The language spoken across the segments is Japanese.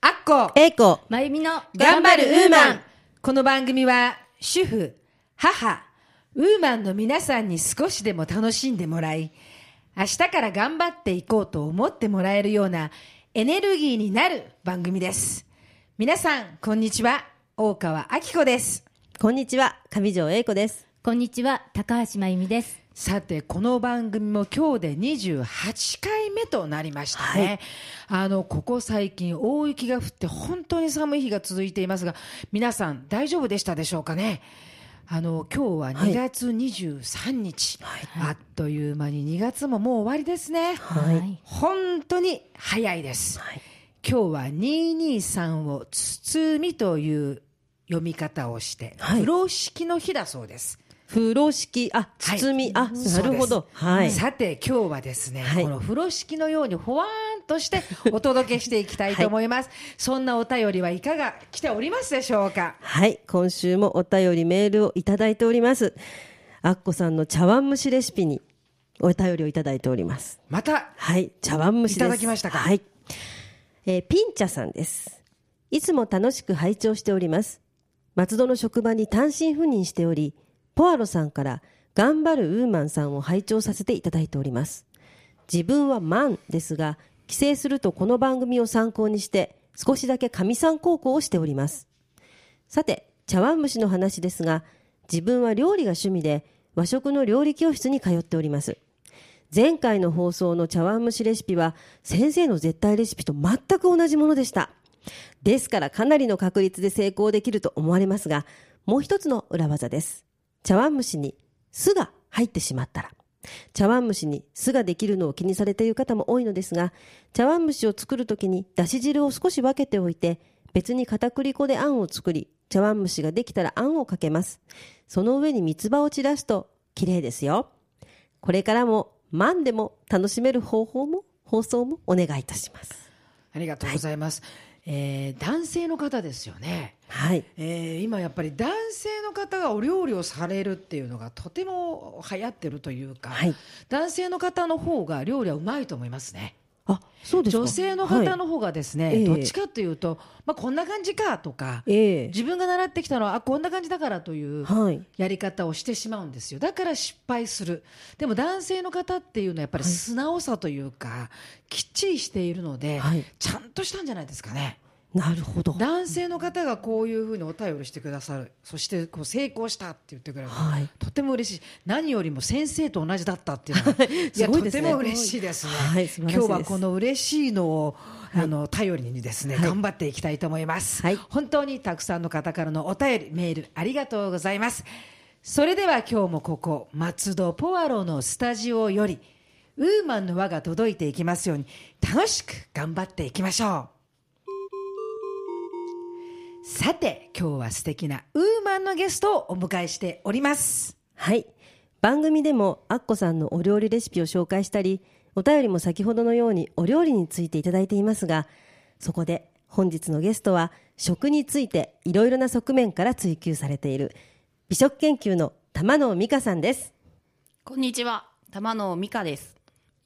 アッコ。えいこまゆみの頑張るウーマン。この番組は主婦、母、ウーマンの皆さんに少しでも楽しんでもらい、明日から頑張っていこうと思ってもらえるようなエネルギーになる番組です。皆さん、こんにちは。大川明子です。こんにちは。上条英子です。こんにちは。高橋まゆみですさて、この番組も今日で28回目となりましたね。あの、ここ最近大雪が降って本当に寒い日が続いていますが、皆さん大丈夫でしたでしょうかね？あの、今日は2月23日。あっという間に2月ももう終わりですね。はい本当に早いです。はい今日は223を包みという読み方をして、はい風呂敷の日だそうです。風呂敷あはい。包み、あなるほど。はい。さて今日はですね、はい。この風呂敷のようにほわーんとしてお届けしていきたいと思います、そんなお便りはいかが来ておりますでしょうか？はい。今週もお便りメールをいただいております。あっこさんの茶碗蒸しレシピにお便りをいただいております。またはい。茶碗蒸しです。いただきましたか？はい、えーピンチャさんです。いつも楽しく拝聴しております。松戸の職場に単身赴任しておりポアロさんから頑張るウーマンさんを拝聴させていただいております。自分はマンですが帰省するとこの番組を参考にして少しだけ神さん高校をしております。さて茶碗蒸しの話ですが自分は料理が趣味で和食の料理教室に通っております。前回の放送の茶碗蒸しレシピは先生の絶対レシピと全く同じものでした。ですからかなりの確率で成功できると思われますがもう一つの裏技です。茶碗蒸しに酢が入ってしまったら茶碗蒸しに酢ができるのを気にされている方も多いのですが茶碗蒸しを作るときにだし汁を少し分けておいて別に片栗粉であんを作り茶碗蒸しができたらあんをかけます。その上に三つ葉を散らすと綺麗ですよ。これからもマンでも楽しめる方法も放送もお願いいたします。ありがとうございます、えー男性の方ですよね。はい。えー今やっぱり男性の方がお料理をされるっていうのがとても流行ってるというか、はい。男性の方の方が料理はうまいと思いますね。あそうですか。女性の方の方がですね、はいええ。どっちかというと、まあ、こんな感じかとか、ええ。自分が習ってきたのはあこんな感じだからというはい。やり方をしてしまうんですよ。だから失敗する。でも男性の方っていうのはやっぱり素直さというか、きっちりしているので、はい。ちゃんとしたんじゃないですかね。なるほど。男性の方がこういうふうにお便りしてくださる。そしてこう成功したって言ってくれる、はい。とても嬉しい。何よりも先生と同じだったっていうのはいやすごいですねとても嬉しいですね、はいす。今日はこの嬉しいのを、あの頼りにですね、はい。頑張っていきたいと思います、はい。本当にたくさんの方からのお便りメールありがとうございます。それでは今日もここ松戸ポアロのスタジオよりウーマンの輪が届いていきますように楽しく頑張っていきましょうさて今日は素敵なウーマンのゲストをお迎えしております。はい。番組でもアッコさんのお料理レシピを紹介したりお便りも先ほどのようにお料理についていただいていますがそこで本日のゲストは食についていろいろな側面から追求されている美食研究の玉野美香さんです。こんにちは、玉野美香です。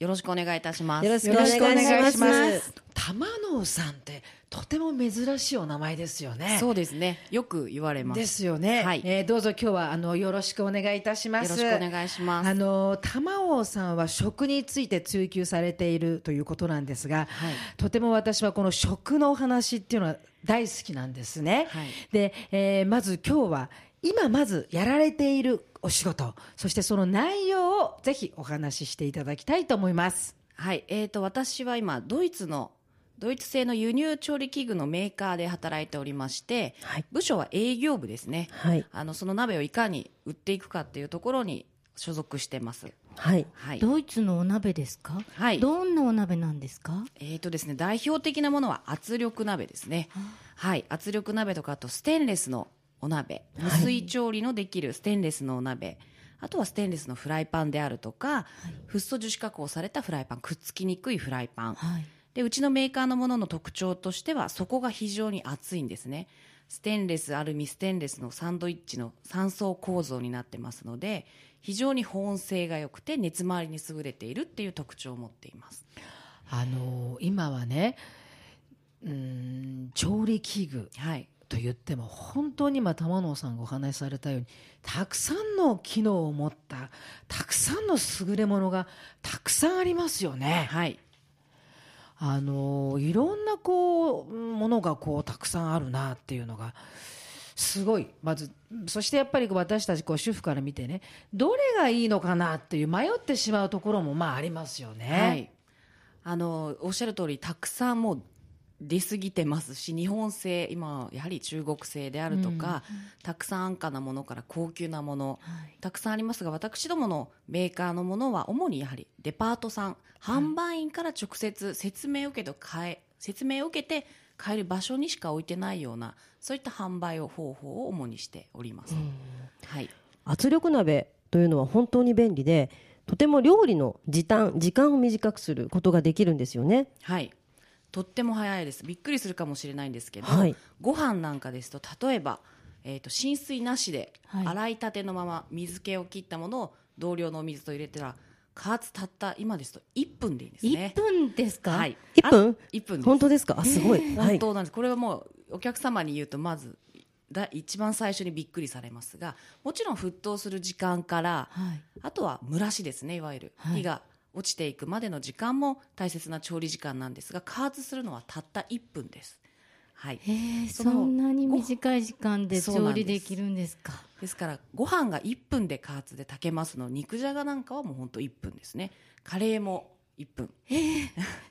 よろしくお願いいたします。よろしくお願いします。玉野さんってとても珍しいお名前ですよね。そうですね。よく言われます。ですよね、はい。えーどうぞ今日はあのよろしくお願いいたします。よろしくお願いします。あの玉尾さんは食について追求されているということなんですが、はい。とても私はこの食のお話っていうのは大好きなんですね、はい。で、えーまず今日は今まずやられているお仕事そしてその内容をぜひお話ししていただきたいと思います。はい、えーと、私は今、ドイツの、ドイツ製の輸入調理器具のメーカーで働いておりまして、はい。部署は営業部ですね。はい。あの、その鍋をいかに売っていくかっていうところに所属してます。はい。はい。ドイツのお鍋ですか？はい。どんなお鍋なんですか？えーとですね、代表的なものは圧力鍋ですね。はい、圧力鍋とかあとステンレスのお鍋、無水調理のできるステンレスのお鍋、あとはステンレスのフライパンであるとか、フッ素樹脂加工されたフライパン、くっつきにくいフライパン。はいでうちのメーカーのものの特徴としては底が非常に厚いんですね。ステンレスアルミステンレスのサンドイッチの3層構造になってますので非常に保温性が良くて熱回りに優れているっていう特徴を持っています。あの今はねうん調理器具はい。と言っても本当に今玉野さんがお話しされたようにたくさんの機能を持ったたくさんの優れものがたくさんありますよね。はいあのいろんなこうものがこうたくさんあるなっていうのがすごいまずそしてやっぱり私たちこう主婦から見てねどれがいいのかなっていう迷ってしまうところもまあありますよね。はい、あのおっしゃる通りたくさんもう出過ぎてますし日本製今やはり中国製であるとか、たくさん安価なものから高級なもの、たくさんありますが私どものメーカーのものは主にやはりデパートさん販売員から直接説明を受けて買え説明を受けて買える場所にしか置いてないようなそういった販売を方法を主にしております。はい。圧力鍋というのは本当に便利でとても料理の時短時間を短くすることができるんですよね。はいとっても早いです。びっくりするかもしれないんですけど、はい。ご飯なんかですと例えば、えー、と浸水なしで、はい。洗いたてのまま水気を切ったものを同量のお水と入れたら加圧たった今ですと1分でいいんですね。1分ですか、はい。1分？あ1分本当ですか？あすごい。本当なんです、これはもうお客様に言うとまずだ一番最初にびっくりされますがもちろん沸騰する時間から、はい。あとは蒸らしですねいわゆる、はい。火が落ちていくまでの時間も大切な調理時間なんですが加圧するのはたった1分です。はい、そのそんなに短い時間で調理できるんですか？です。からご飯が1分で加圧で炊けますの肉じゃがなんかはもう本当1分ですね。カレーも1分。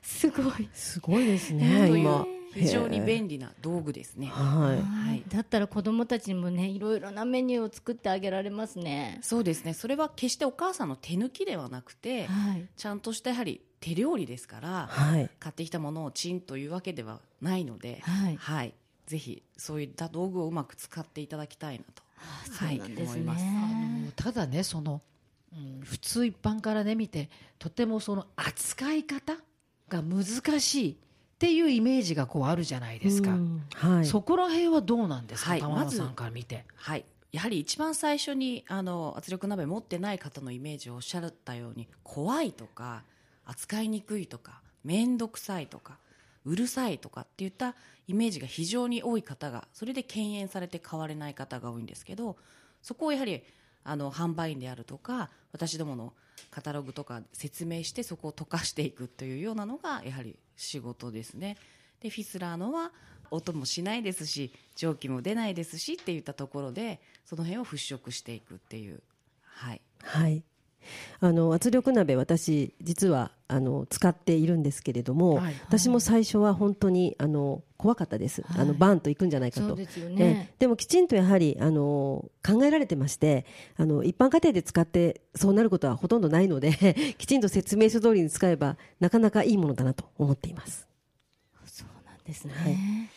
すごい。すごいですとね今非常に利便利な道具ですね。はい。はい。だったら子供たちにもねいろいろなメニューを作ってあげられますね。そうですね。それは決してお母さんの手抜きではなくて、はい。ちゃんとしたやはり手料理ですから、はい。買ってきたものをチンというわけではないので、はい。ぜひそういった道具をうまく使っていただきたいなと、はいなんです思います。ねただねその、うん普通一般からね見てとてもその扱い方が難しいっていうイメージがこうあるじゃないですか、うん。はい。そこら辺はどうなんですか、はい。まず玉野さんから見て。はい、やはり一番最初にあの圧力鍋持ってない方のイメージをおっしゃったように怖いとか扱いにくいとか面倒くさいとかうるさいとかっていったイメージが非常に多い方がそれで敬遠されて買われない方が多いんですけどそこをやはりあの販売員であるとか私どものカタログとか説明してそこを溶かしていくというようなのがやはり仕事ですね。でフィスラーのは音もしないですし蒸気も出ないですしっていったところでその辺を払拭していくっていうはいはい。あの圧力鍋私実はあの使っているんですけれども、はい。私も最初は本当にあの怖かったです、はい。あのバーンといくんじゃないかと。ですよね。え。でもきちんとやはりあの考えられてましてあの一般家庭で使ってそうなることはほとんどないので きちんと説明書通りに使えばなかなかいいものだなと思っています。そうなんですね、はい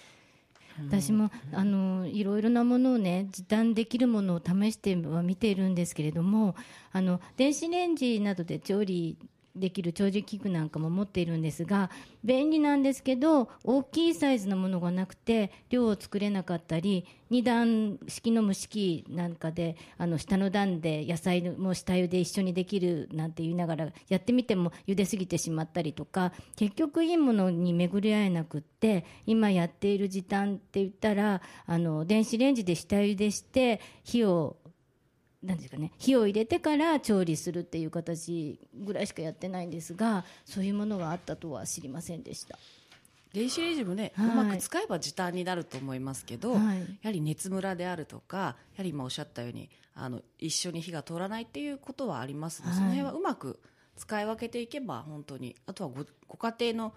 私もあのいろいろなものをね時短できるものを試しては見ているんですけれどもあの電子レンジなどで調理できる調理器具なんかも持っているんですが便利なんですけど大きいサイズのものがなくて量を作れなかったり2段式の蒸し器なんかであの下の段で野菜も下茹で一緒にできるなんて言いながらやってみても茹ですぎてしまったりとか結局いいものに巡り合えなくって今やっている時短って言ったらあの電子レンジで下茹でして火をなんですかね、火を入れてから調理するっていう形ぐらいしかやってないんですがそういうものがあったとは知りませんでした。電子レンジもね、はい。うまく使えば時短になると思いますけど、はい。やはり熱ムラであるとかやはり今おっしゃったようにあの一緒に火が通らないっていうことはありますので、はい。その辺はうまく使い分けていけば本当にあとはごご家庭の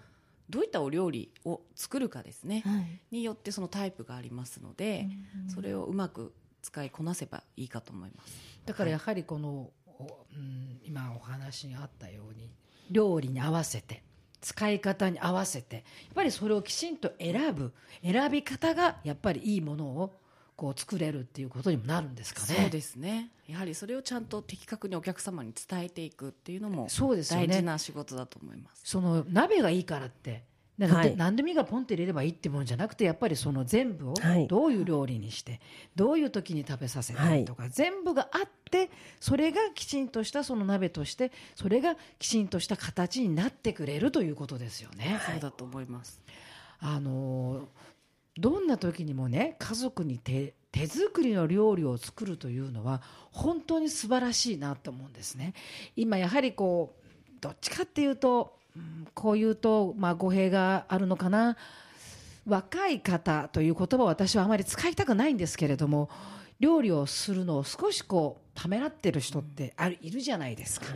どういったお料理を作るかですね、はい。によってそのタイプがありますので、それをうまく使いこなせばいいかと思います。だからやはりこの、おうん、今お話にあったように料理に合わせて使い方に合わせてやっぱりそれをきちんと選ぶ選び方がやっぱりいいものをこう作れるっていうことにもなるんですかね。そうですねやはりそれをちゃんと的確にお客様に伝えていくっていうのもそうですよね大事な仕事だと思います。その鍋がいいからってだからはい何でもいいがポンって入れればいいってもんじゃなくてやっぱりその全部をはいどういう料理にして、どういう時に食べさせたりとか、全部があってそれがきちんとしたその鍋としてそれがきちんとした形になってくれるということですよね。そうだと思います。あのどんな時にもね家族に手手作りの料理を作るというのは本当に素晴らしいなと思うんですね。今やはりこうどっちかっていうと、うんこう言うと、まあ、語弊があるのかな若い方という言葉を私はあまり使いたくないんですけれども料理をするのを少しこうためらってる人ってあるいるじゃないですか。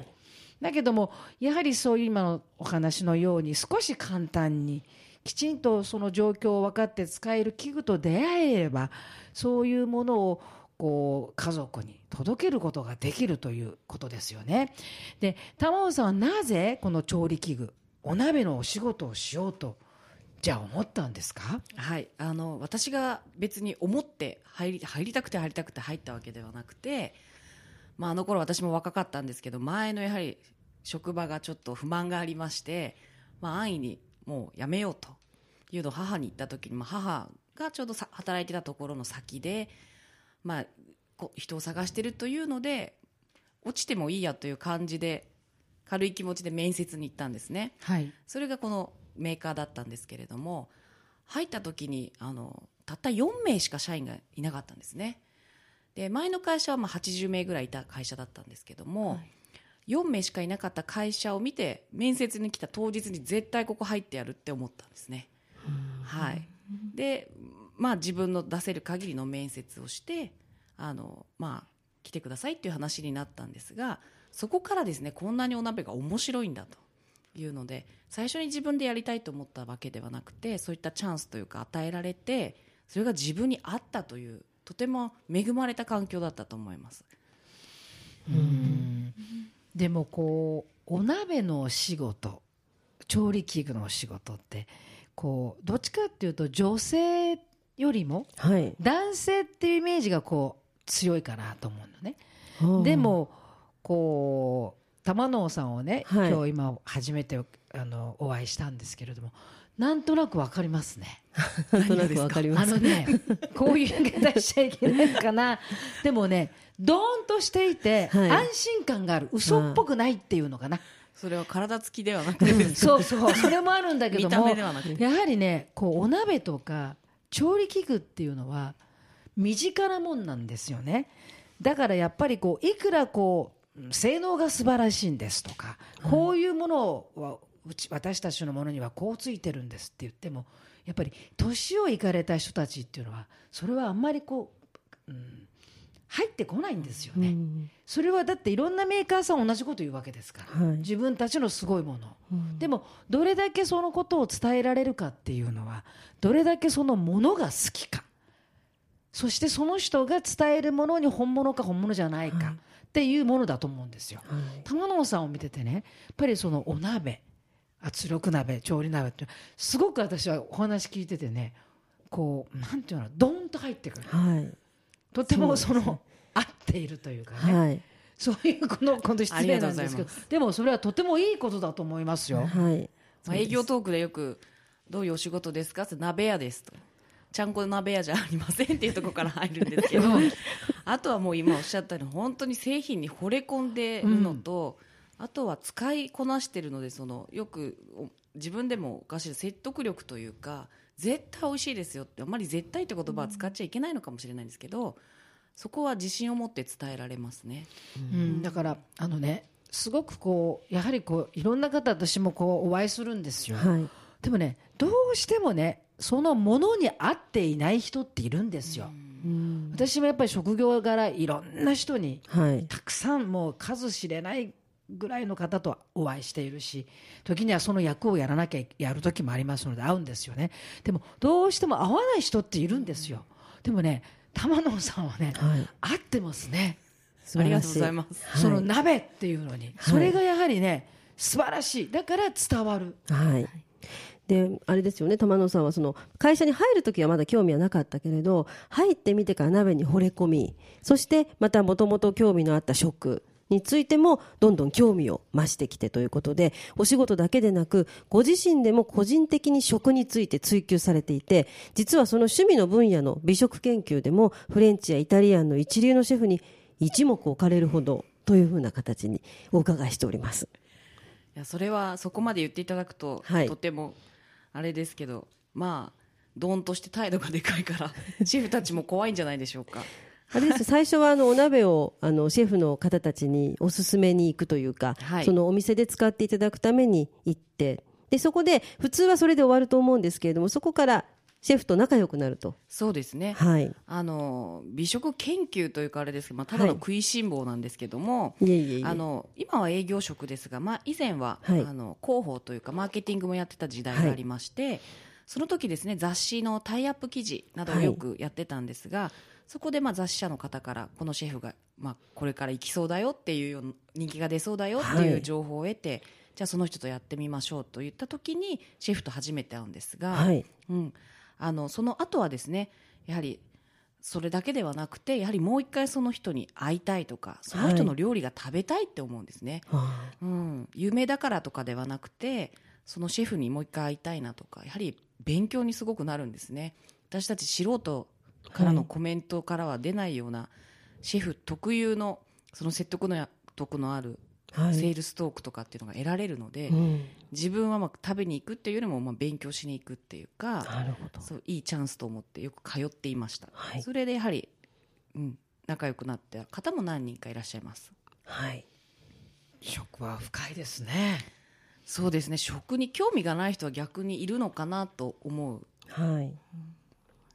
だけどもやはりそういう今のお話のように少し簡単にきちんとその状況を分かって使える器具と出会えればそういうものをこう家族に届けることができるということですよね。で玉尾さんはなぜこの調理器具お鍋のお仕事をしようとじゃあ思ったんですか？はい、あの私が別に思って入り入りたくて入りたくて入ったわけではなくて、まあ、あの頃私も若かったんですけど前のやはり職場がちょっと不満がありまして、まあ、安易にもう辞めようというのを母に言った時に、まあ、母がちょうどさ働いてたところの先で、まあ、こう人を探してるというので落ちてもいいやという感じで軽い気持ちで面接に行ったんですね。はい。それがこのメーカーだったんですけれども入った時にあのたった4名しか社員がいなかったんですね。で前の会社はまあ80名ぐらいいた会社だったんですけども、4名しかいなかった会社を見て面接に来た当日に絶対ここ入ってやるって思ったんですね、はい。でまあ自分の出せる限りの面接をしてあのまあ来てくださいっていう話になったんですがそこからですねこんなにお鍋が面白いんだというので最初に自分でやりたいと思ったわけではなくてそういったチャンスというか与えられてそれが自分に合ったというとても恵まれた環境だったと思います。うんでもこうお鍋のお仕事調理器具のお仕事ってこうどっちかっていうと女性よりもはい。男性っていうイメージがこう強いかなと思うのね。はあでもこう玉野さんをね、はい。今日今初めてあのお会いしたんですけれどもなんとなくわかりますね。なんとなくわかります。あのねこういう言い方しちゃいけないのかな。でもねドーンとしていて、はい。安心感がある。嘘っぽくないっていうのかな、それは体つきではなくて。ですねそうそう。それもあるんだけどもやはりねこうお鍋とか調理器具っていうのは身近なもんなんですよね。だからやっぱりこういくらこう性能が素晴らしいんですとか、こういうものはうち私たちのものにはこうついてるんですって言ってもやっぱり年をいかれた人たちっていうのはそれはあんまりこう、うん、入ってこないんですよね、うん。それはだっていろんなメーカーさん同じこと言うわけですから、はい。自分たちのすごいもの、うん。でもどれだけそのことを伝えられるかっていうのはどれだけそのものが好きか。そしてその人が伝えるものに本物か本物じゃないかっていうものだと思うんですよ。はい。玉野さんを見ててねやっぱりそのお鍋圧力鍋調理鍋ってすごく私はお話聞いててねこうなんていうのドーンと入ってくる。はいとてもそそうですね。の合っているというかね、はい。そういうこの今度失礼なんですけど。でもそれはとてもいいことだと思いますよ。はい。まあ営業トークでよく「どういうお仕事ですか?」って「鍋屋です」と「ちゃんこ鍋屋じゃありません」っていうところから入るんですけど。あとはもう今おっしゃったように本当に製品に惚れ込んでるのと、あとは使いこなしてるのでそのよくお自分でもおかしい説得力というか絶対美味しいですよってあんまり絶対って言葉は使っちゃいけないのかもしれないんですけど、そこは自信を持って伝えられますね。うん、だからあのねすごくこうやはりこういろんな方私もこうお会いするんですよ、はい。でもねどうしてもねそのものに合っていない人っているんですよ、うん。私もやっぱり職業柄いろんな人にはい。たくさんもう数知れないぐらいの方とお会いしているし時にはその役をやらなきゃやる時もありますので会うんですよね。でもどうしても合わない人っているんですよ。でもね玉野さんはね、はい。合ってますね。ありがとうございます。はい。その鍋っていうのに、それがやはりね素晴らしい。だから伝わる。はい。であれですよね。玉野さんはその会社に入る時はまだ興味はなかったけれど入ってみてから鍋に惚れ込みそしてまたもともと興味のあった食についてもどんどん興味を増してきてということでお仕事だけでなくご自身でも個人的に食について追求されていて実はその趣味の分野の美食研究でもフレンチやイタリアンの一流のシェフに一目置かれるほどというふうな形にお伺いしております。いやそれはそこまで言っていただくと、はいとてもあれですけどまあドーンとして態度がでかいからシェフたちも怖いんじゃないでしょうかあれです。最初はあのお鍋をあのシェフの方たちにおすすめに行くというか、はい。そのお店で使っていただくために行ってでそこで普通はそれで終わると思うんですけれどもそこからシェフと仲良くなると。そうですね、はい。あの美食研究というかあれですけど、まあ、ただのはい食いしん坊なんですけども、あの今は営業職ですが、まあ、以前は、はい。あの広報というかマーケティングもやってた時代がありまして、その時ですね雑誌のタイアップ記事などをよくやってたんですが、そこでまあ雑誌社の方からこのシェフが、まあ、これから行きそうだよっていう人気が出そうだよってはいいう情報を得て、じゃあその人とやってみましょうと言った時にシェフと初めて会うんですが、はい。うん、あのその後はですねやはりそれだけではなくてやはりもう一回その人に会いたいとかその人の料理が食べたいって思うんですね、あうん、有名だからとかではなくてそのシェフにもう一回会いたいなとかやはり勉強にすごくなるんですね。私たち素人からのコメントからは出ないような、シェフ特有のその説得のや得のあるはい。セールストークとかっていうのが得られるので、うん、自分はまあ食べに行くっていうよりもまあ勉強しに行くっていうかなるほど。そういいチャンスと思ってよく通っていました、はい。それでやはり、うん、仲良くなった方も何人かいらっしゃいます。はい。食は深いですね。そうですね。食に興味がない人は逆にいるのかなと思う。はい。なるほ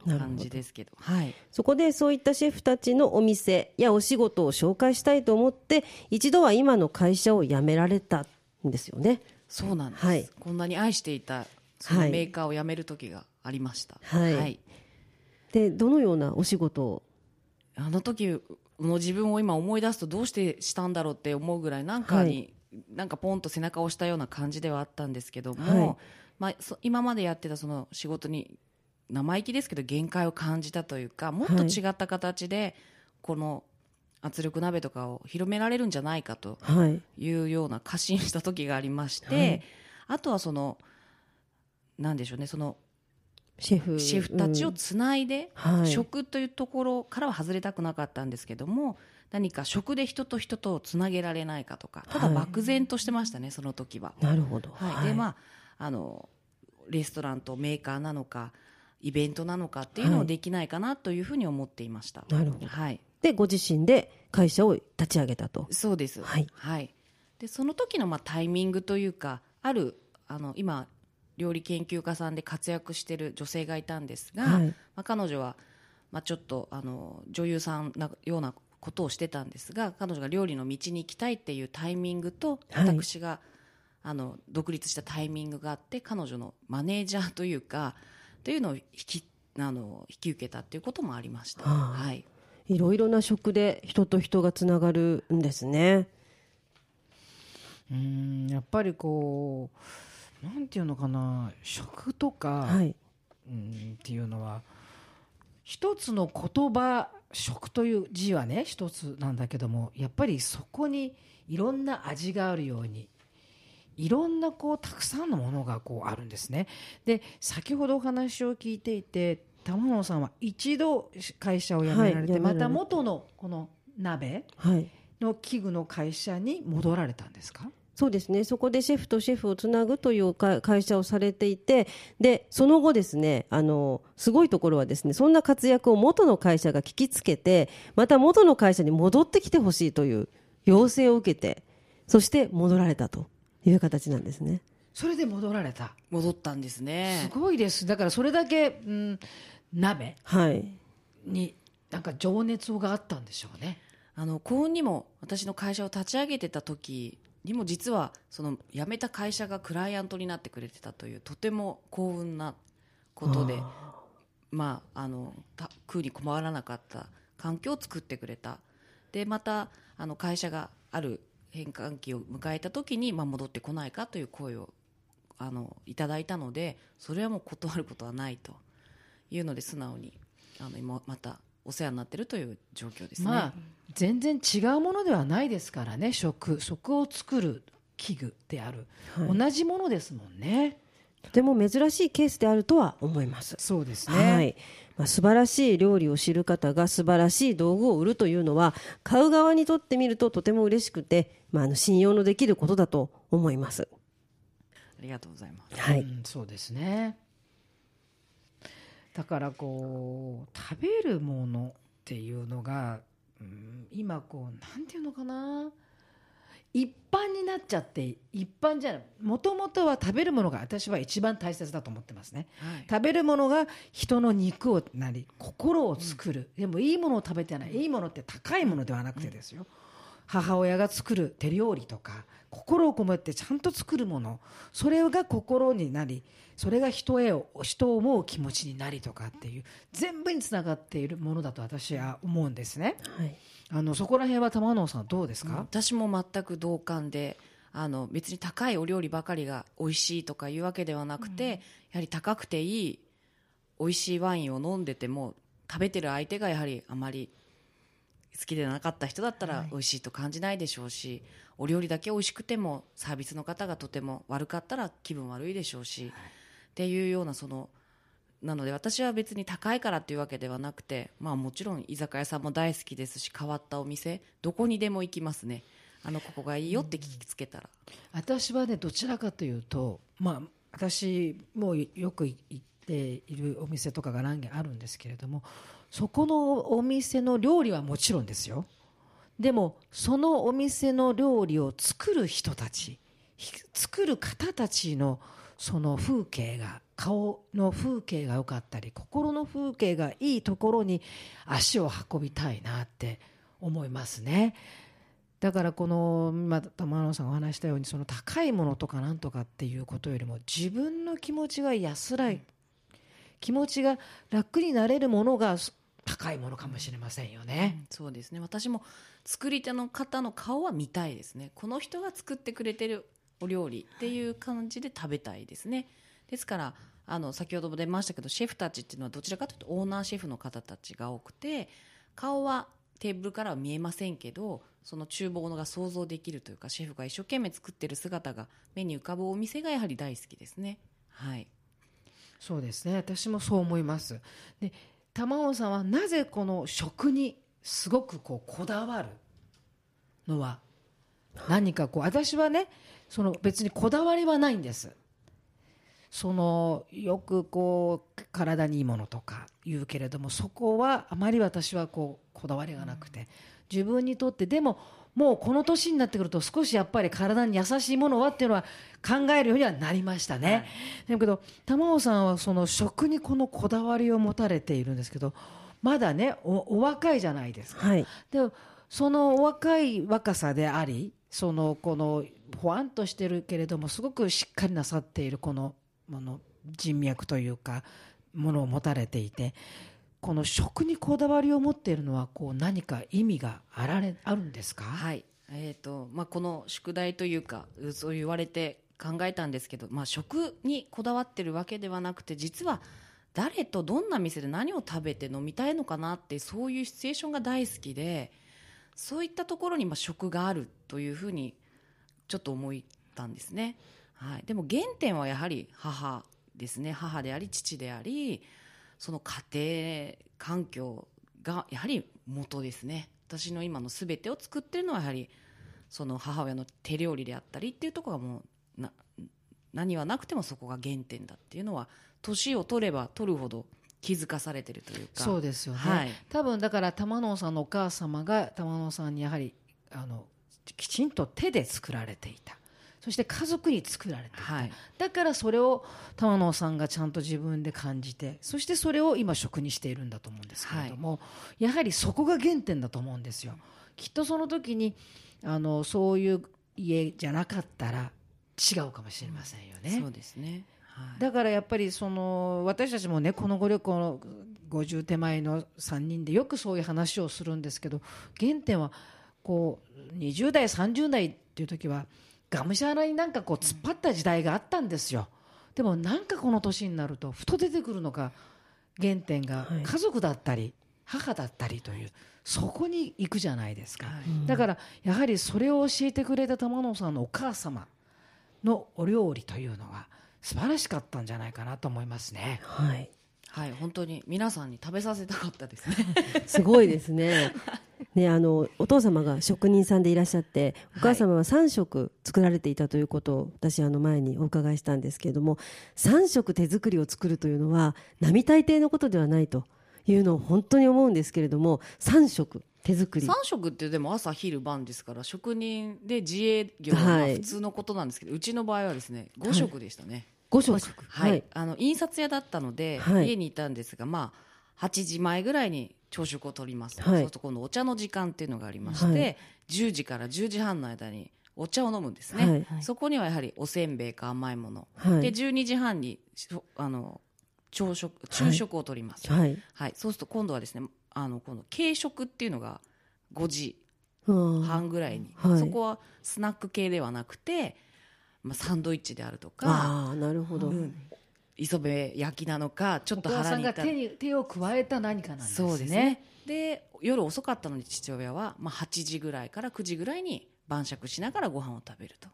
感ど。じですけど。はい。そこでそういったシェフたちのお店やお仕事を紹介したいと思って一度は今の会社を辞められたんですよね。そうなんです、はい。こんなに愛していたそのはい。メーカーを辞める時がありました。はい。でどのようなお仕事を？あの時の自分を今思い出すとどうしてしたんだろうって思うぐらいなんかに、なんかポンと背中を押したような感じではあったんですけども、はい。まあ、そ今までやってたその仕事に生意気ですけど限界を感じたというかもっと違った形でこの圧力鍋とかを広められるんじゃないかとはい。いうような過信した時がありまして、はい。あとはそのなんでしょうねそのシェフ。シェフたちをうんつないで、はい。食というところからは外れたくなかったんですけども何か食で人と人とをつなげられないかとかただはい漠然としてましたね、その時は。なるほど。はい。でまああのレストランとメーカーなのかイベントなのかっていうのはい。をできないかなというふうに思っていました。なるほど。はい、でご自身で会社を立ち上げたと。そうです。はい。でその時のまあタイミングというかあるあの今料理研究家さんで活躍している女性がいたんですが、はい。まあ、彼女は、まあ、ちょっとあの女優さんなようなことをしてたんですが彼女が料理の道に行きたいっていうタイミングとはい。私が、あの独立したタイミングがあって彼女のマネージャーというかというのを引きあの引き受けたっていうこともありました。はあ。はい。いろいろな食で人と人がつながるんですね。うんやっぱりこうなんていうのかな食とか、はい。うんっていうのは一つの言葉食という字はね一つなんだけどもやっぱりそこにいろんな味があるようにいろんなこうたくさんのものがこうあるんですね。で先ほどお話を聞いていて玉野さんは一度会社を辞められて、はいまた元のこの鍋はい。の器具の会社に戻られたんですか？そうですね。そこでシェフとシェフをつなぐというか会社をされていてでその後ですねあのすごいところはですねそんな活躍を元の会社が聞きつけてまた元の会社に戻ってきてほしいという要請を受けてそして戻られたという形なんですね。それで戻られた戻ったんですすね。ごいですだからそれだけ、うん、鍋はいになんか情熱があったんでしょうね。あの幸運にも私の会社を立ち上げてた時にも実はその辞めた会社がクライアントになってくれてたというとても幸運なことでまああのた食うに困らなかった環境を作ってくれたでまたあの会社がある変換期を迎えた時に、まあ、戻ってこないかという声をあのいただいたのでそれはもう断ることはないというので素直にあの今またお世話になってるという状況ですね。まあ全然違うものではないですからね食食を作る器具である、はい同じものですもんねとても珍しいケースであるとは思います。そうですね、はい。まあ、素晴らしい料理を知る方が素晴らしい道具を売るというのは買う側にとってみるととても嬉しくて、まあ、あの信用のできることだと思います。ありがとうございます。はい。うん、そうですねだからこう食べるものっていうのが、うん、今こうなんていうのかな一般になっちゃって一般じゃないもともとは食べるものが私は一番大切だと思ってますねはい食べるものが人の肉をなり心を作る、でもいいものを食べてないいいものって高いものではなくてですよ、母親が作る手料理とか心を込めてちゃんと作るものそれが心になりそれが人へを人を思う気持ちになりとかっていう全部につながっているものだと私は思うんですね。はい。あのそこら辺は玉野さんどうですか、私も全く同感であの別に高いお料理ばかりが美味しいとかいうわけではなくて、やはり高くていい美味しいワインを飲んでても食べてる相手がやはりあまり好きでなかった人だったら美味しいと感じないでしょうし、お料理だけ美味しくてもサービスの方がとても悪かったら気分悪いでしょうし、っていうようなそのなので私は別に高いからっていうわけではなくて、まあ、もちろん居酒屋さんも大好きですし変わったお店どこにでも行きますね。あのここがいいよって聞きつけたら、私はねどちらかというとまあ私もよく行っているお店とかが何軒あるんですけれどもそこのお店の料理はもちろんですよでもそのお店の料理を作る人たち作る方たちのその風景が顔の風景が良かったり心の風景がいいところに足を運びたいなって思いますね。だからこの今玉野さんがお話したようにその高いものとかなんとかっていうことよりも自分の気持ちが安らい気持ちが楽になれるものが高いものかもしれませんよね。そうですね。私も作り手の方の顔は見たいですね。この人が作ってくれてるお料理っていう感じで食べたいですね。ですからあの先ほども出ましたけどシェフたちっていうのはどちらかというとオーナーシェフの方たちが多くて顔はテーブルからは見えませんけどその厨房が想像できるというかシェフが一生懸命作ってる姿が目に浮かぶお店がやはり大好きですね。はい。そうですね。私もそう思います。で玉尾さんはなぜこの食にすごくこうこだわる？のは何かこう私はねその別にこだわりはないんです。そのよくこう体にいいものとか言うけれどもそこはあまり私はこうこだわりがなくて自分にとってでももうこの年になってくると少しやっぱり体に優しいものはっていうのは考えるようにはなりましたね、だけど玉尾さんはその食にこのこだわりを持たれているんですけどまだねおお若いじゃないですか、はい。でもそのお若い若さでありそのこのほわんとしてるけれどもすごくしっかりなさっているこのもの人脈というかものを持たれていてこの食にこだわりを持っているのはこう何か意味があられあるんですか、はい、えーとまあ、この宿題というかそう言われて考えたんですけど、まあ、食にこだわってるわけではなくて実は誰とどんな店で何を食べて飲みたいのかなってそういうシチュエーションが大好きでそういったところにまあ食があるというふうにちょっと思ったんですね、はい、でも原点はやはり母ですね。母であり父でありその家庭環境がやはり元ですね。私の今の全てを作ってるのはやはりその母親の手料理であったりっていうところがもうな何はなくてもそこが原点だっていうのは年を取れば取るほど気づかされてるというか。そうですよね、はい。多分だから玉野さんのお母様が玉野さんにやはりあのきちんと手で作られていたそして家族に作られてはい。だからそれを玉野さんがちゃんと自分で感じてそしてそれを今食にしているんだと思うんですけれども、やはりそこが原点だと思うんですよ。きっとその時にあのそういう家じゃなかったら違うかもしれませんよね、そうですね、はい、だからやっぱりその私たちもねこのご旅行の50手前の3人でよくそういう話をするんですけど原点はこう20代30代っていう時はがむしゃらになんかこう突っ張った時代があったんですよ。でもなんかこの年になるとふと出てくるのが原点がはい。家族だったり母だったりというそこに行くじゃないですか、はい。だからやはりそれを教えてくれた玉野さんのお母様のお料理というのは素晴らしかったんじゃないかなと思いますね。はい。はい、本当に皆さんに食べさせたかったですね。すごいですね。ね、あのお父様が職人さんでいらっしゃって、お母様は3食作られていたということを私あの前にお伺いしたんですけれども、3食手作りを作るというのは並大抵のことではないというのを本当に思うんですけれども、3食手作り。三食ってでも朝昼晩ですから職人で自営業は普通のことなんですけど、うちの場合はですね5食でしたね。5食。はい、あの印刷屋だったので、はい。家にいたんですが、まあ、8時前ぐらいに朝食を取ります、はい。そうすると今度お茶の時間っていうのがありまして、はい。10時から10時半の間にお茶を飲むんですね、はい。はいそこにはやはりおせんべいか甘いもの、はい。で12時半にしあの朝食昼食を取ります、はい。はい。そうすると今度はですねあの今度軽食っていうのが5時うん半ぐらいに、はい。そこはスナック系ではなくて、まあ、サンドイッチであるとか、ああ、なるほど。うん磯辺焼きなのかちょっとお母さんが腹に痛手に手を加えた何かなんですね。そうですねで夜遅かったので父親は、まあ、8時ぐらいから9時ぐらいに晩酌しながらご飯を食べると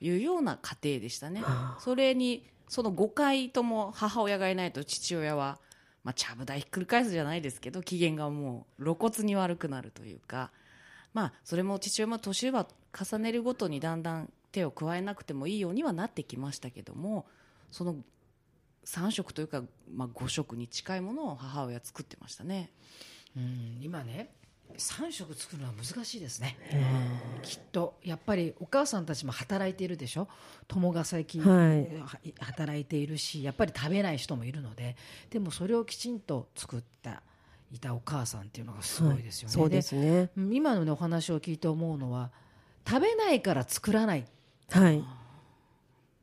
いうような家庭でしたねあそれにその5回とも母親がいないと父親は、まあ、ちゃぶ台ひっくり返すじゃないですけど機嫌がもう露骨に悪くなるというか、まあ、それも父親も年は重ねるごとにだんだん手を加えなくてもいいようにはなってきましたけどもその3食というか、まあ、5食に近いものを母親は作ってましたね。うん今ね3食作るのは難しいですね。きっとやっぱりお母さんたちも働いているでしょ？友が最近、はい。は働いているしやっぱり食べない人もいるのででもそれをきちんと作ったいたお母さんっていうのがすごいですよね、そうですね。うん今の、ね、お話を聞いて思うのは食べないから作らない。っはい。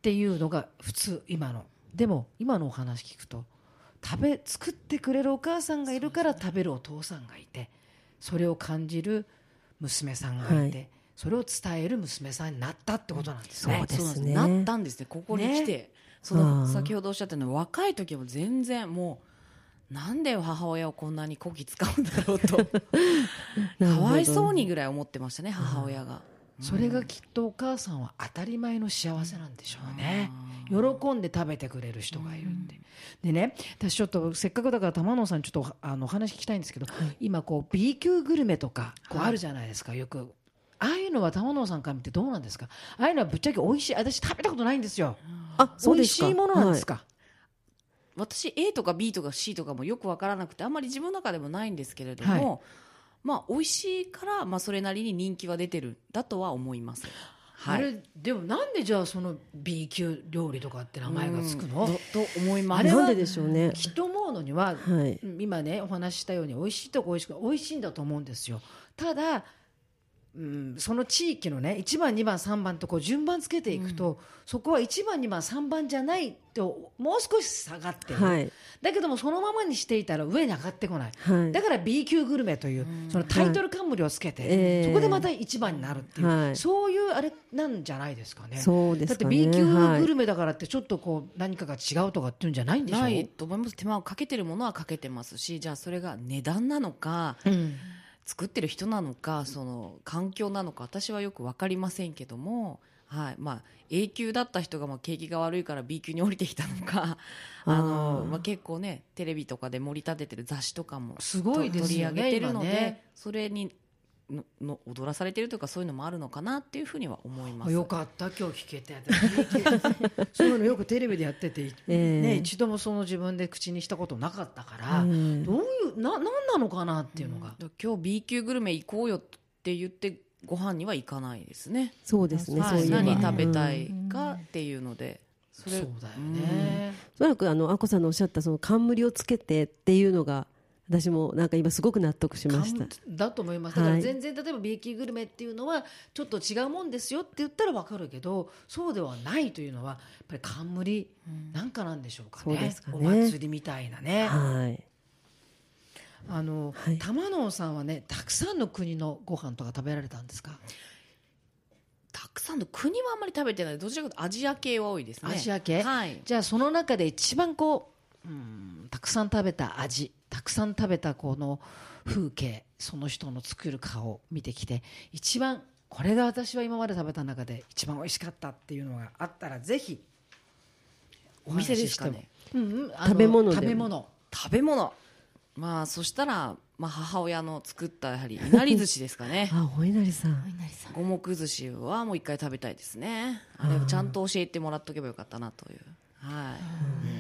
ていうのが普通今の。でも今のお話聞くと食べ作ってくれるお母さんがいるから食べるお父さんがいてそれを感じる娘さんがいて、はい。それを伝える娘さんになったってことなんですね。そうですね。そうなったんですね。ここに来て、そあのー先ほどおっしゃったように若い時は全然もうなんで母親をこんなにこき使うんだろうと。かわいそうにぐらい思ってましたね母親が。それがきっとお母さんは当たり前の幸せなんでしょうね。喜んで食べてくれる人がいるんで。でね、私ちょっとせっかくだから玉野さんちょっとあのお話聞きたいんですけど、今こう B 級グルメとかこうはいあるじゃないですか、よく。ああいうのは玉野さんから見てどうなんですか？ああいうのはぶっちゃけ美味しい。私食べたことないんですよ。あ、そう美味ですか。しいものなんですか？か、私 A とか B とか C とかもよく分からなくてあんまり自分の中でもないんですけれども、はまあ美味しいから、まあ、それなりに人気は出てるんだとは思います。はい、あれでもなんでじゃあその B 級料理とかって名前がつくの、うんとと思います。あれはなんででしょうね。きっと思うのには、はい。うん今ねお話ししたように美味しいとこ美味しく美味しいんだと思うんですよただ、うん、その地域のね1番2番3番とこう順番つけていくと、そこは1番2番3番じゃないともう少し下がってる、はい。だけどもそのままにしていたら上に上がってこない、はい。だから B 級グルメというそのタイトル冠をつけて、ええそこでまた1番になるっていう、はい。そういうあれなんじゃないですかね。そうですかね。だって B 級はいグルメだからってちょっとこう何かが違うとかっていうんじゃないんでしょ？ないと思います。手間をかけてるものはかけてますしじゃあそれが値段なのかうん作ってる人なのかその環境なのか私はよく分かりませんけども、はい。まあ、A 級だった人がまあ景気が悪いから B 級に降りてきたのか あのまあ、結構ねテレビとかで盛り立ててる雑誌とかもすごいです取り上げてるので、それにのの踊らされてるというかそういうのもあるのかなっていうふうには思います。よかった。今日聞けて。そういうのよくテレビでやってて、ええ。ね、一度もその自分で口にしたことなかったから、ええどういうな何なのかなっていうのが、今日 B 級グルメ行こうよって言ってご飯には行かないですね。そうですね。はい、何食べたうんいかっていうので、それそうだよね、おそらくあのあこさんのおっしゃったその冠をつけてっていうのが私もなんか今すごく納得しました。だと思います。だからはい。全然例えば B 級グルメっていうのはちょっと違うもんですよって言ったら分かるけどそうではないというのはやっぱり冠なんかなんでしょうかね,、そうですかね。お祭りみたいなね。はい。あの、はい。玉野さんはねたくさんの国のご飯とか食べられたんですか？たくさんの国はあんまり食べてない。どちらかというとアジア系は多いですね。アジア系。はい。じゃあその中で一番こう、うん、たくさん食べた味たくさん食べたこの風景その人の作る顔を見てきて一番これが私は今まで食べた中で一番美味しかったっていうのがあったらぜひお店ですかね。うんうん。あの食べ物食べ物。食べ物。まあそしたら、まあ、母親の作ったやはりいなり寿司ですかね。あお稲荷さん。お稲荷さん。五目寿司はもう一回食べたいですね。あれをちゃんと教えてもらっとけばよかったなという。はい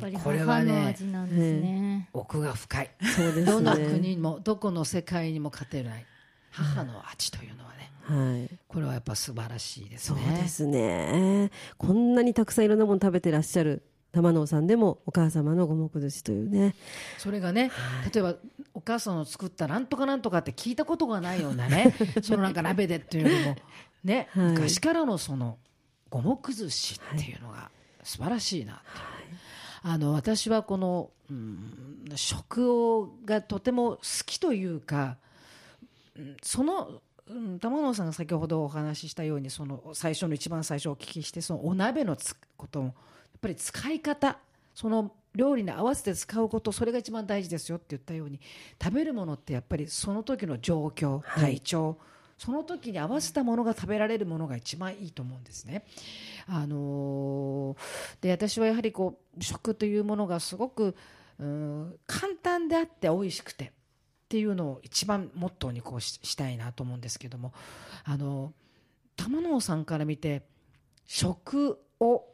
ぱりこれは母のね味なんですね。奥が深い。そうですね。どの国にもどこの世界にも勝てない。母の味というのはねはい。これはやっぱ素晴らしいですそうねですね。こんなにたくさんいろんなもの食べてらっしゃる玉野さんでもお母様の五目寿司というね。それがね、例えばお母さんの作ったなんとかなんとかって聞いたことがないようなね そのなんか鍋でっていうよりもね、はい。昔からのその五目寿司っていうのが素晴らしいなって、あの私はこの、うん、食をがとても好きというか、うんそのうん玉野さんが先ほどお話ししたようにその最初の一番最初お聞きしてそのお鍋のつこともやっぱり使い方その料理に合わせて使うことそれが一番大事ですよって言ったように食べるものってやっぱりその時の状況体調、その時に合わせたものが食べられるものが一番いいと思うんですね。あのーで私はやはりこう食というものがすごくうん簡単であって美味しくてっていうのを一番モットーにこうししたいなと思うんですけどもあの玉野さんから見て食を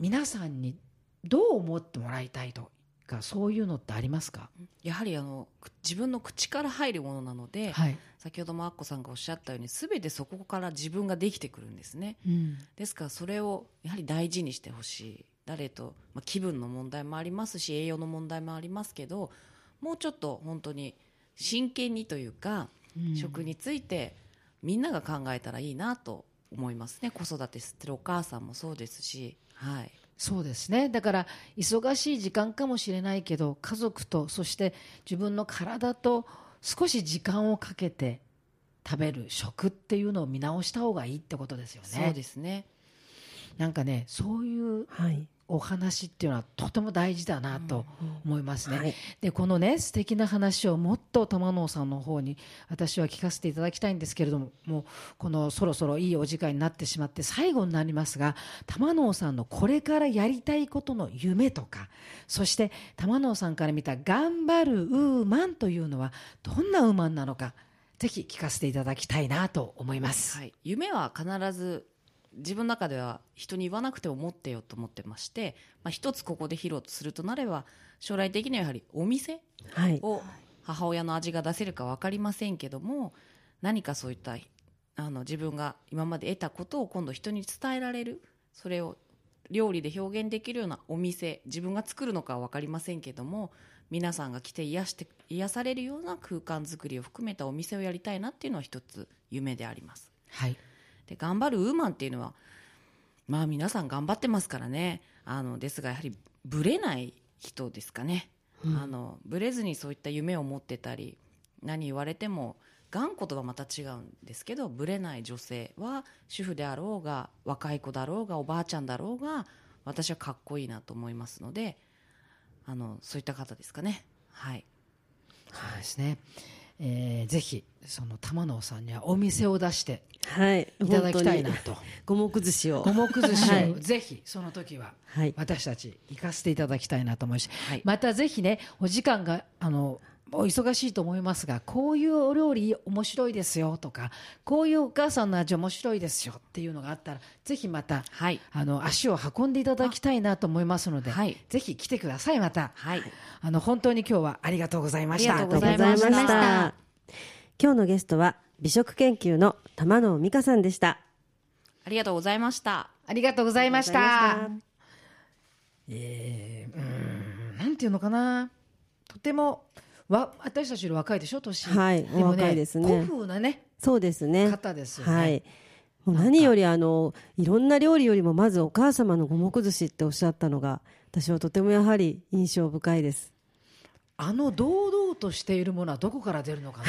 皆さんにどう思ってもらいたいとかそういうのってありますか、やはりあのく自分の口から入るものなので、はい。先ほどもアッコさんがおっしゃったように全てそこから自分ができてくるんですね。うん。ですからそれをやはり大事にしてほしい。誰と、まあ、気分の問題もありますし栄養の問題もありますけどもうちょっと本当に真剣にというか、うん。食についてみんなが考えたらいいなと思いますね。子育てしてるお母さんもそうですし、はい、そうですね。だから忙しい時間かもしれないけど家族とそして自分の体と少し時間をかけて食べる食っていうのを見直した方がいいってことですよね。そうですね。なんかねそういうはいお話っていうのはとても大事だなと思いますね。はいでこのね素敵な話をもっと玉野さんの方に私は聞かせていただきたいんですけれどももうこのそろそろいいお時間になってしまって最後になりますが玉野さんのこれからやりたいことの夢とかそして玉野さんから見た頑張るウーマンというのはどんなウーマンなのかぜひ聞かせていただきたいなと思います。はい、夢は必ず自分の中では人に言わなくても持ってよと思ってまして、まあ、一つここで披露するとなれば将来的にはやはりお店はいを母親の味が出せるか分かりませんけども何かそういったあの自分が今まで得たことを今度人に伝えられるそれを料理で表現できるようなお店自分が作るのかは分かりませんけども皆さんが来て癒して癒されるような空間作りを含めたお店をやりたいなっていうのは一つ夢であります。はいで頑張るウーマンっていうのはまあ皆さん頑張ってますからね。あのですがやはりブレない人ですかね、あのブレずにそういった夢を持ってたり何言われても頑固とはまた違うんですけどブレない女性は主婦であろうが若い子だろうがおばあちゃんだろうが私はかっこいいなと思いますのであのそういった方ですかね。はい。そうですね、えーぜひその玉野さんにはお店を出してはい。いただきたいな本当に。と。五目寿司を。五目寿司はい。をぜひその時ははい。私たち行かせていただきたいなと思うし、はい。またぜひねお時間があのお忙しいと思いますがこういうお料理面白いですよとかこういうお母さんの味面白いですよっていうのがあったらぜひまた、はい。あの足を運んでいただきたいなと思いますので、はい。ぜひ来てくださいまた、はい。あの本当に今日はありがとうございました。ありがとうございました。今日のゲストは美食研究の玉野美香さんでした。ありがとうございました。ありがとうございました。えーうーんなんていうのかな。とてもわ私たちより若いでしょ年。はいもお若いですね。古風なねそうですね。方ですよね。はい。何よりあのいろんな料理よりもまずお母様の五目寿司っておっしゃったのが私はとてもやはり印象深いですあの堂々としているものはどこから出るのか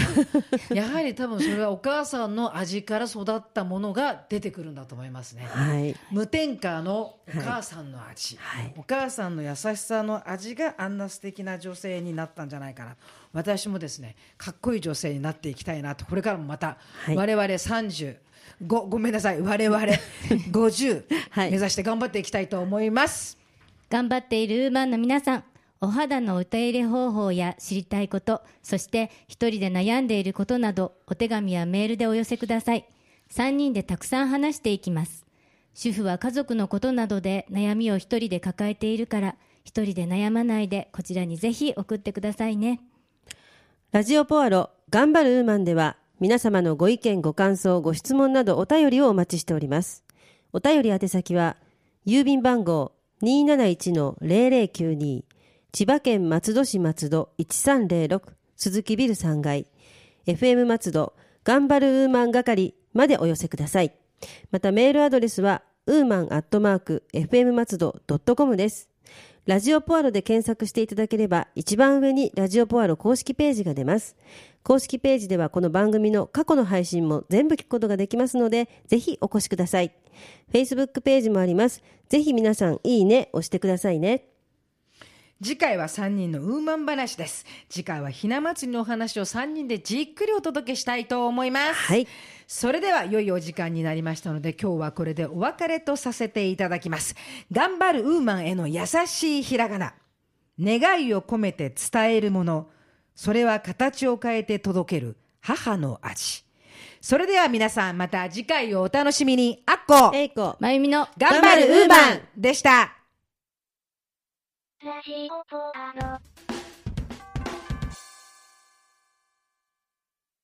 な？やはり多分それはお母さんの味から育ったものが出てくるんだと思いますね。はい。無添加のお母さんの味、はい。お母さんの優しさの味があんな素敵な女性になったんじゃないかな。私もですねかっこいい女性になっていきたいなと。これからもまた、はい。我々30ごごめんなさい。我々50、はい。目指して頑張っていきたいと思います。頑張っているウーマンの皆さんお肌のお手入れ方法や知りたいことそして一人で悩んでいることなどお手紙やメールでお寄せください。3人でたくさん話していきます。主婦は家族のことなどで悩みを一人で抱えているから一人で悩まないでこちらにぜひ送ってくださいね。ラジオポアロ頑張るウーマンでは皆様のご意見ご感想ご質問などお便りをお待ちしております。お便り宛先は郵便番号271-0092千葉県松戸市松戸1306鈴木ビル3階 FM 松戸頑張るウーマン係までお寄せくださいまたメールアドレスはウーマンアットマーク FM 松戸 .com ですラジオポアロで検索していただければ一番上にラジオポアロ公式ページが出ます。公式ページではこの番組の過去の配信も全部聞くことができますので、ぜひお越しください。Facebook ページもあります。ぜひ皆さんいいね押してくださいね。次回は3人のウーマン話です。次回はひな祭りのお話を3人でじっくりお届けしたいと思います。はい。それでは良いお時間になりましたので今日はこれでお別れとさせていただきます。頑張るウーマンへの優しいひらがな。願いを込めて伝えるもの。それは形を変えて届ける。母の味。それでは皆さんまた次回をお楽しみに。あっこえいこ。まゆみの頑張るウーマンでしたラジオポアの。